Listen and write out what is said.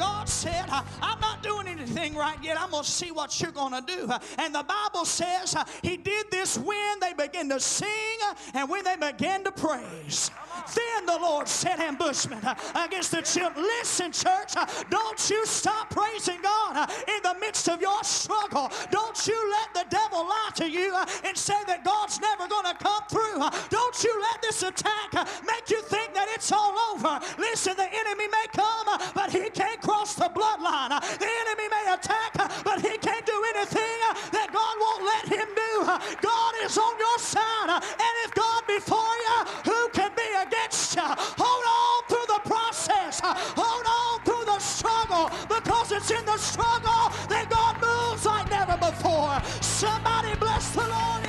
God said, uh, I'm not doing anything right yet. I'm going to see what you're going to do. And the Bible says uh, he did this when they began to sing and when they began to praise. Then the Lord set ambushment uh, against the children. Listen, church, don't you stop praising God in the midst of your struggle. Don't you let the devil lie to you and say that God's never going to come through. Don't you let this attack make you think that it's all over. Listen, the line. The enemy may attack, but he can't do anything that God won't let him do. God is on your side. And if God be for you, who can be against you? Hold on through the process. Hold on through the struggle because it's in the struggle that God moves like never before. Somebody bless the Lord.